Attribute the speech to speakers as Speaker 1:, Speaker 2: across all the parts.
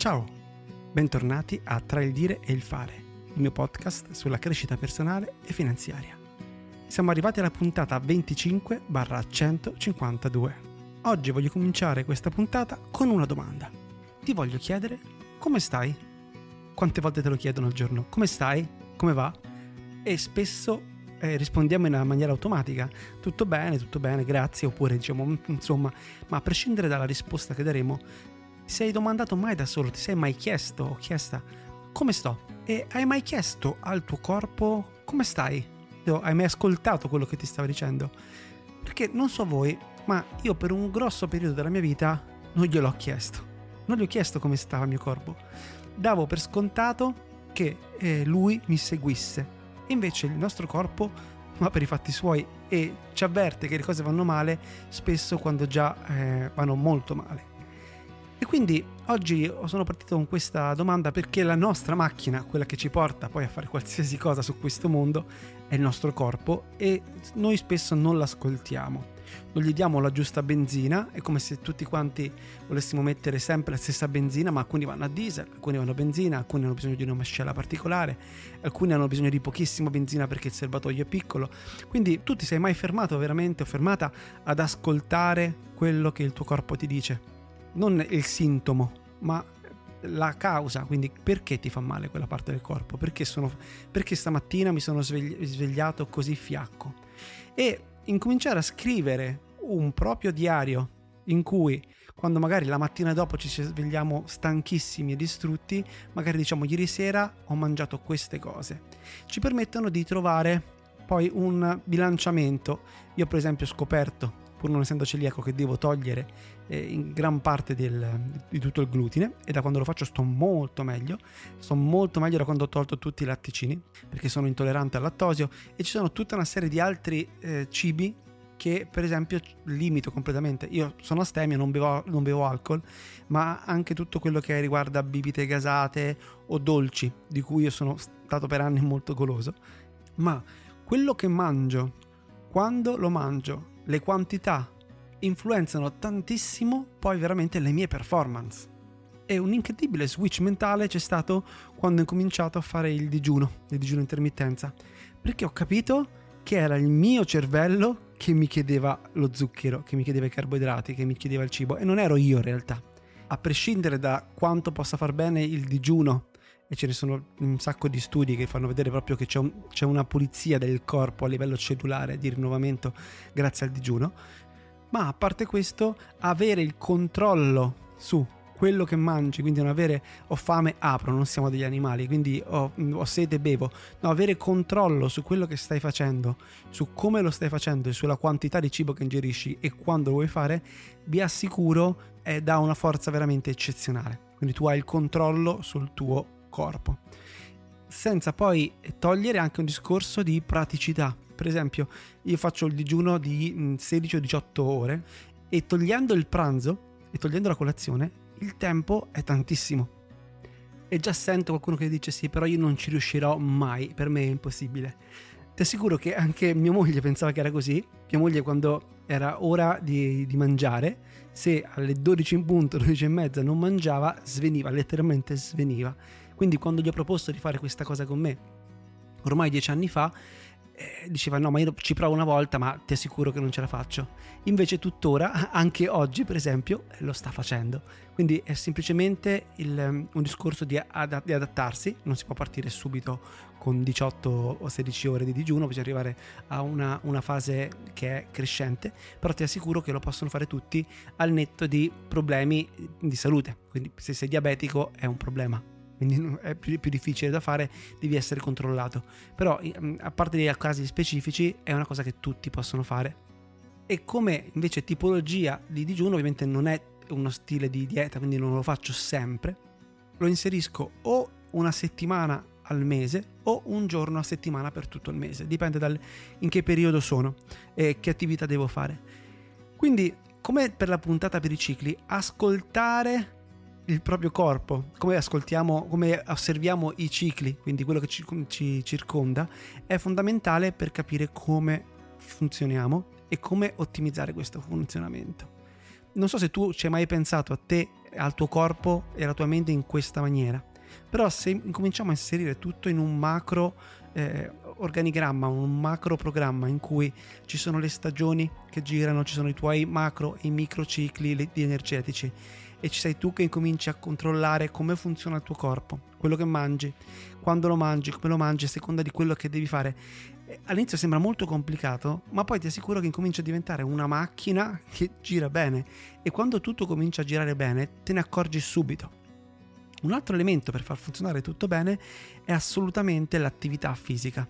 Speaker 1: Ciao, bentornati a Tra il dire e il fare, il mio podcast sulla crescita personale e finanziaria. Siamo arrivati alla puntata 25-152. Oggi voglio cominciare questa puntata con una domanda. Ti voglio chiedere come stai? Quante volte te lo chiedono al giorno? Come stai? Come va? E spesso eh, rispondiamo in maniera automatica, tutto bene, tutto bene, grazie, oppure diciamo, insomma, ma a prescindere dalla risposta che daremo, sei domandato mai da solo, ti sei mai chiesto o chiesta come sto? E hai mai chiesto al tuo corpo come stai? Hai mai ascoltato quello che ti stava dicendo? Perché non so voi, ma io per un grosso periodo della mia vita non gliel'ho chiesto. Non gli ho chiesto come stava il mio corpo. Davo per scontato che eh, lui mi seguisse. Invece il nostro corpo va per i fatti suoi e ci avverte che le cose vanno male spesso quando già eh, vanno molto male. E quindi oggi sono partito con questa domanda perché la nostra macchina, quella che ci porta poi a fare qualsiasi cosa su questo mondo, è il nostro corpo e noi spesso non l'ascoltiamo. Non gli diamo la giusta benzina, è come se tutti quanti volessimo mettere sempre la stessa benzina, ma alcuni vanno a diesel, alcuni vanno a benzina, alcuni hanno bisogno di una mascella particolare, alcuni hanno bisogno di pochissima benzina perché il serbatoio è piccolo. Quindi tu ti sei mai fermato veramente o fermata ad ascoltare quello che il tuo corpo ti dice? Non il sintomo, ma la causa, quindi perché ti fa male quella parte del corpo, perché, sono, perché stamattina mi sono svegliato così fiacco. E incominciare a scrivere un proprio diario in cui quando magari la mattina dopo ci svegliamo stanchissimi e distrutti, magari diciamo ieri sera ho mangiato queste cose, ci permettono di trovare poi un bilanciamento. Io per esempio ho scoperto pur non essendo celiaco, che devo togliere eh, in gran parte del, di tutto il glutine e da quando lo faccio sto molto meglio. Sto molto meglio da quando ho tolto tutti i latticini perché sono intollerante al lattosio e ci sono tutta una serie di altri eh, cibi che per esempio limito completamente. Io sono astemio, non bevo, non bevo alcol, ma anche tutto quello che riguarda bibite gasate o dolci, di cui io sono stato per anni molto goloso. Ma quello che mangio, quando lo mangio le quantità influenzano tantissimo poi veramente le mie performance. E un incredibile switch mentale c'è stato quando ho cominciato a fare il digiuno, il digiuno intermittenza, perché ho capito che era il mio cervello che mi chiedeva lo zucchero, che mi chiedeva i carboidrati, che mi chiedeva il cibo e non ero io in realtà. A prescindere da quanto possa far bene il digiuno e ce ne sono un sacco di studi che fanno vedere proprio che c'è, un, c'è una pulizia del corpo a livello cellulare di rinnovamento grazie al digiuno. Ma a parte questo, avere il controllo su quello che mangi, quindi non avere ho fame, apro, non siamo degli animali, quindi ho, ho, sete, bevo. No, avere controllo su quello che stai facendo, su come lo stai facendo e sulla quantità di cibo che ingerisci e quando lo vuoi fare, vi assicuro è da una forza veramente eccezionale. Quindi tu hai il controllo sul tuo corpo. Senza poi togliere anche un discorso di praticità. Per esempio, io faccio il digiuno di 16 mm, o 18 ore e togliendo il pranzo e togliendo la colazione, il tempo è tantissimo. E già sento qualcuno che dice sì, però io non ci riuscirò mai, per me è impossibile. Ti assicuro che anche mia moglie pensava che era così. Mia moglie quando era ora di, di mangiare, se alle 12 in punto, 12 e mezza non mangiava, sveniva, letteralmente sveniva. Quindi quando gli ho proposto di fare questa cosa con me, ormai dieci anni fa, eh, diceva no ma io ci provo una volta ma ti assicuro che non ce la faccio. Invece tuttora anche oggi per esempio lo sta facendo. Quindi è semplicemente il, um, un discorso di, ad, di, adattarsi. Non si può partire subito con 18 o 16 ore di digiuno bisogna arrivare a una, una fase che è crescente però ti assicuro che lo possono fare tutti al netto di problemi di salute. Quindi se sei diabetico è un problema quindi è più, più, difficile da fare, devi essere controllato. Però, mm, a parte dei casi specifici, è una cosa che tutti possono fare. E come invece tipologia di digiuno, ovviamente non è uno stile di dieta, quindi non lo faccio sempre, lo inserisco o una settimana al mese o un giorno a settimana per tutto il mese, dipende dal in che periodo sono e che attività devo fare. Quindi, come per la puntata per i cicli, ascoltare il proprio corpo, come ascoltiamo, come osserviamo i cicli, quindi quello che ci, ci circonda, è fondamentale per capire come funzioniamo e come ottimizzare questo funzionamento. Non so se tu ci hai mai pensato a te al tuo corpo e alla tua mente in questa maniera. Però se cominciamo a inserire tutto in un macro eh, organigramma, un macro programma in cui ci sono le stagioni che girano, ci sono i tuoi macro e micro cicli energetici e ci sei tu che incominci a controllare come funziona il tuo corpo, quello che mangi, quando lo mangi, come lo mangi, a seconda di quello che devi fare. All'inizio sembra molto complicato, ma poi ti assicuro che incomincia a diventare una macchina che gira bene e quando tutto comincia a girare bene te ne accorgi subito. Un altro elemento per far funzionare tutto bene è assolutamente l'attività fisica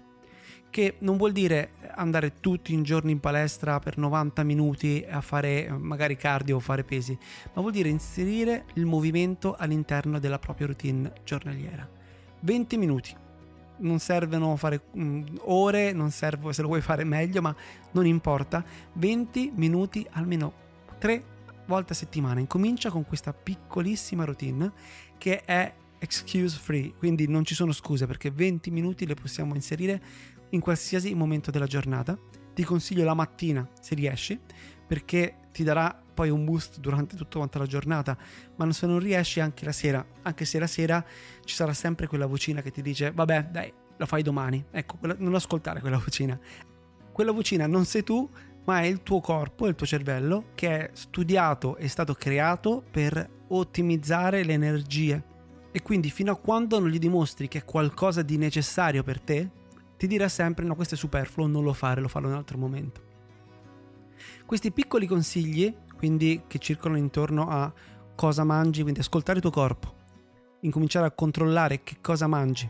Speaker 1: che non vuol dire andare tutti i giorni in palestra per 90 minuti a fare magari cardio o fare pesi, ma vuol dire inserire il movimento all'interno della propria routine giornaliera. 20 minuti. Non servono fare um, ore, non serve se lo vuoi fare meglio, ma non importa. 20 minuti almeno 3 volte a settimana. Incomincia con questa piccolissima routine che è excuse free, quindi non ci sono scuse perché 20 minuti le possiamo inserire in qualsiasi momento della giornata. Ti consiglio la mattina se riesci, perché ti darà poi un boost durante tutta la giornata, ma se non riesci anche la sera, anche se la sera ci sarà sempre quella vocina che ti dice vabbè dai, lo fai domani. Ecco, non ascoltare quella vocina. Quella vocina non sei tu, ma è il tuo corpo, il tuo cervello che è studiato e stato creato per ottimizzare le energie. E quindi fino a quando non gli dimostri che è qualcosa di necessario per te, ti dirà sempre no questo è superfluo, non lo fare, lo farò in un altro momento. Questi piccoli consigli, quindi che circolano intorno a cosa mangi, quindi ascoltare il tuo corpo, incominciare a controllare che cosa mangi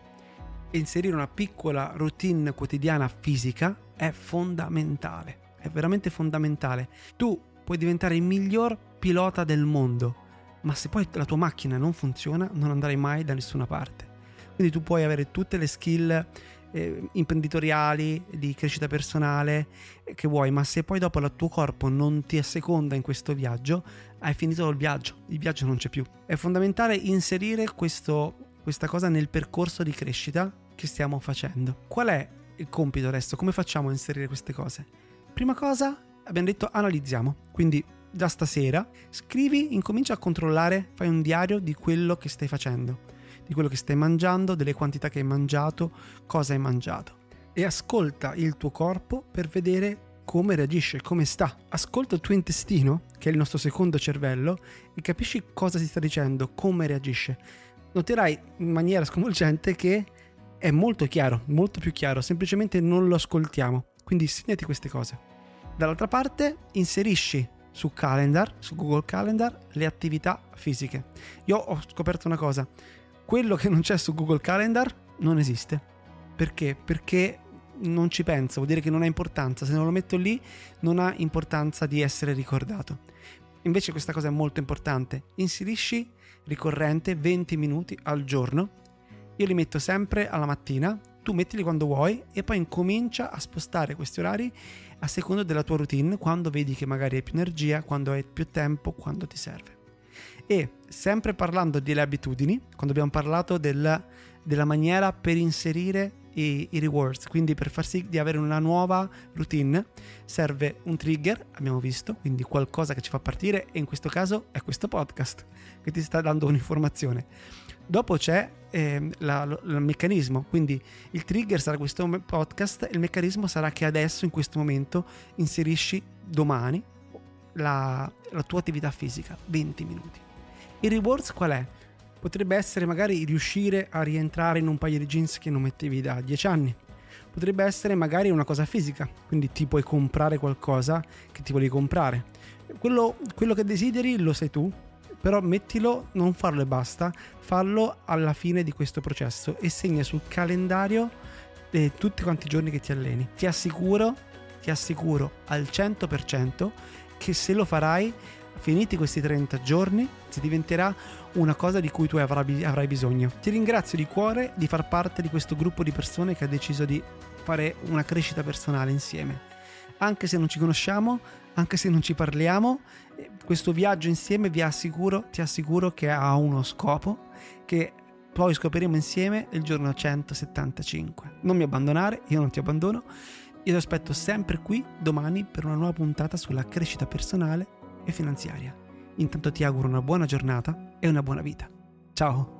Speaker 1: e inserire una piccola routine quotidiana fisica è fondamentale, è veramente fondamentale. Tu puoi diventare il miglior pilota del mondo, ma se poi la tua macchina non funziona non andrai mai da nessuna parte. Quindi tu puoi avere tutte le skill eh, imprenditoriali, di crescita personale eh, che vuoi, ma se poi dopo il tuo corpo non ti asseconda in questo viaggio, hai finito il viaggio, il viaggio non c'è più. È fondamentale inserire questo, questa cosa nel percorso di crescita che stiamo facendo. Qual è il compito adesso? Come facciamo a inserire queste cose? Prima cosa, abbiamo detto analizziamo, quindi da stasera scrivi, incomincia a controllare, fai un diario di quello che stai facendo di quello che stai mangiando, delle quantità che hai mangiato, cosa hai mangiato. E ascolta il tuo corpo per vedere come reagisce, come sta. Ascolta il tuo intestino, che è il nostro secondo cervello, e capisci cosa si sta dicendo, come reagisce. Noterai in maniera sconvolgente che è molto chiaro, molto più chiaro, semplicemente non lo ascoltiamo. Quindi segnati queste cose. Dall'altra parte inserisci su Calendar, su Google Calendar, le attività fisiche. Io ho scoperto una cosa, quello che non c'è su Google Calendar non esiste. Perché? Perché non ci penso, vuol dire che non ha importanza. Se non lo metto lì, non ha importanza di essere ricordato. Invece questa cosa è molto importante. Inserisci ricorrente 20 minuti al giorno. Io li metto sempre alla mattina, tu mettili quando vuoi e poi incomincia a spostare questi orari a seconda della tua routine, quando vedi che magari hai più energia, quando hai più tempo, quando ti serve. E sempre parlando delle abitudini, quando abbiamo parlato della, della maniera per inserire i, i, rewards, quindi per far sì di avere una nuova routine serve un trigger, abbiamo visto, quindi qualcosa che ci fa partire e in questo caso è questo podcast che ti sta dando un'informazione. Dopo c'è eh, la, lo, il meccanismo, quindi il trigger sarà questo podcast e il meccanismo sarà che adesso in questo momento inserisci domani la, la tua attività fisica, 20 minuti. Il rewards qual è? Potrebbe essere magari riuscire a rientrare in un paio di jeans che non mettevi da 10 anni. Potrebbe essere magari una cosa fisica, quindi ti puoi comprare qualcosa che ti volevi comprare. Quello, quello che desideri lo sai tu, però mettilo, non farlo e basta, fallo alla fine di questo processo e segna sul calendario eh, tutti quanti i giorni che ti alleni. Ti assicuro, ti assicuro al 100% che se lo farai finiti questi 30 giorni, si diventerà una cosa di cui tu avrai bisogno. Ti ringrazio di cuore di far parte di questo gruppo di persone che ha deciso di fare una crescita personale insieme. Anche se non ci conosciamo, anche se non ci parliamo, eh, questo viaggio insieme vi assicuro, ti assicuro che ha uno scopo che poi scopriremo insieme il giorno 175. Non mi abbandonare, io non ti abbandono. Io ti aspetto sempre qui domani per una nuova puntata sulla crescita personale e finanziaria. Intanto ti auguro una buona giornata e una buona vita. Ciao!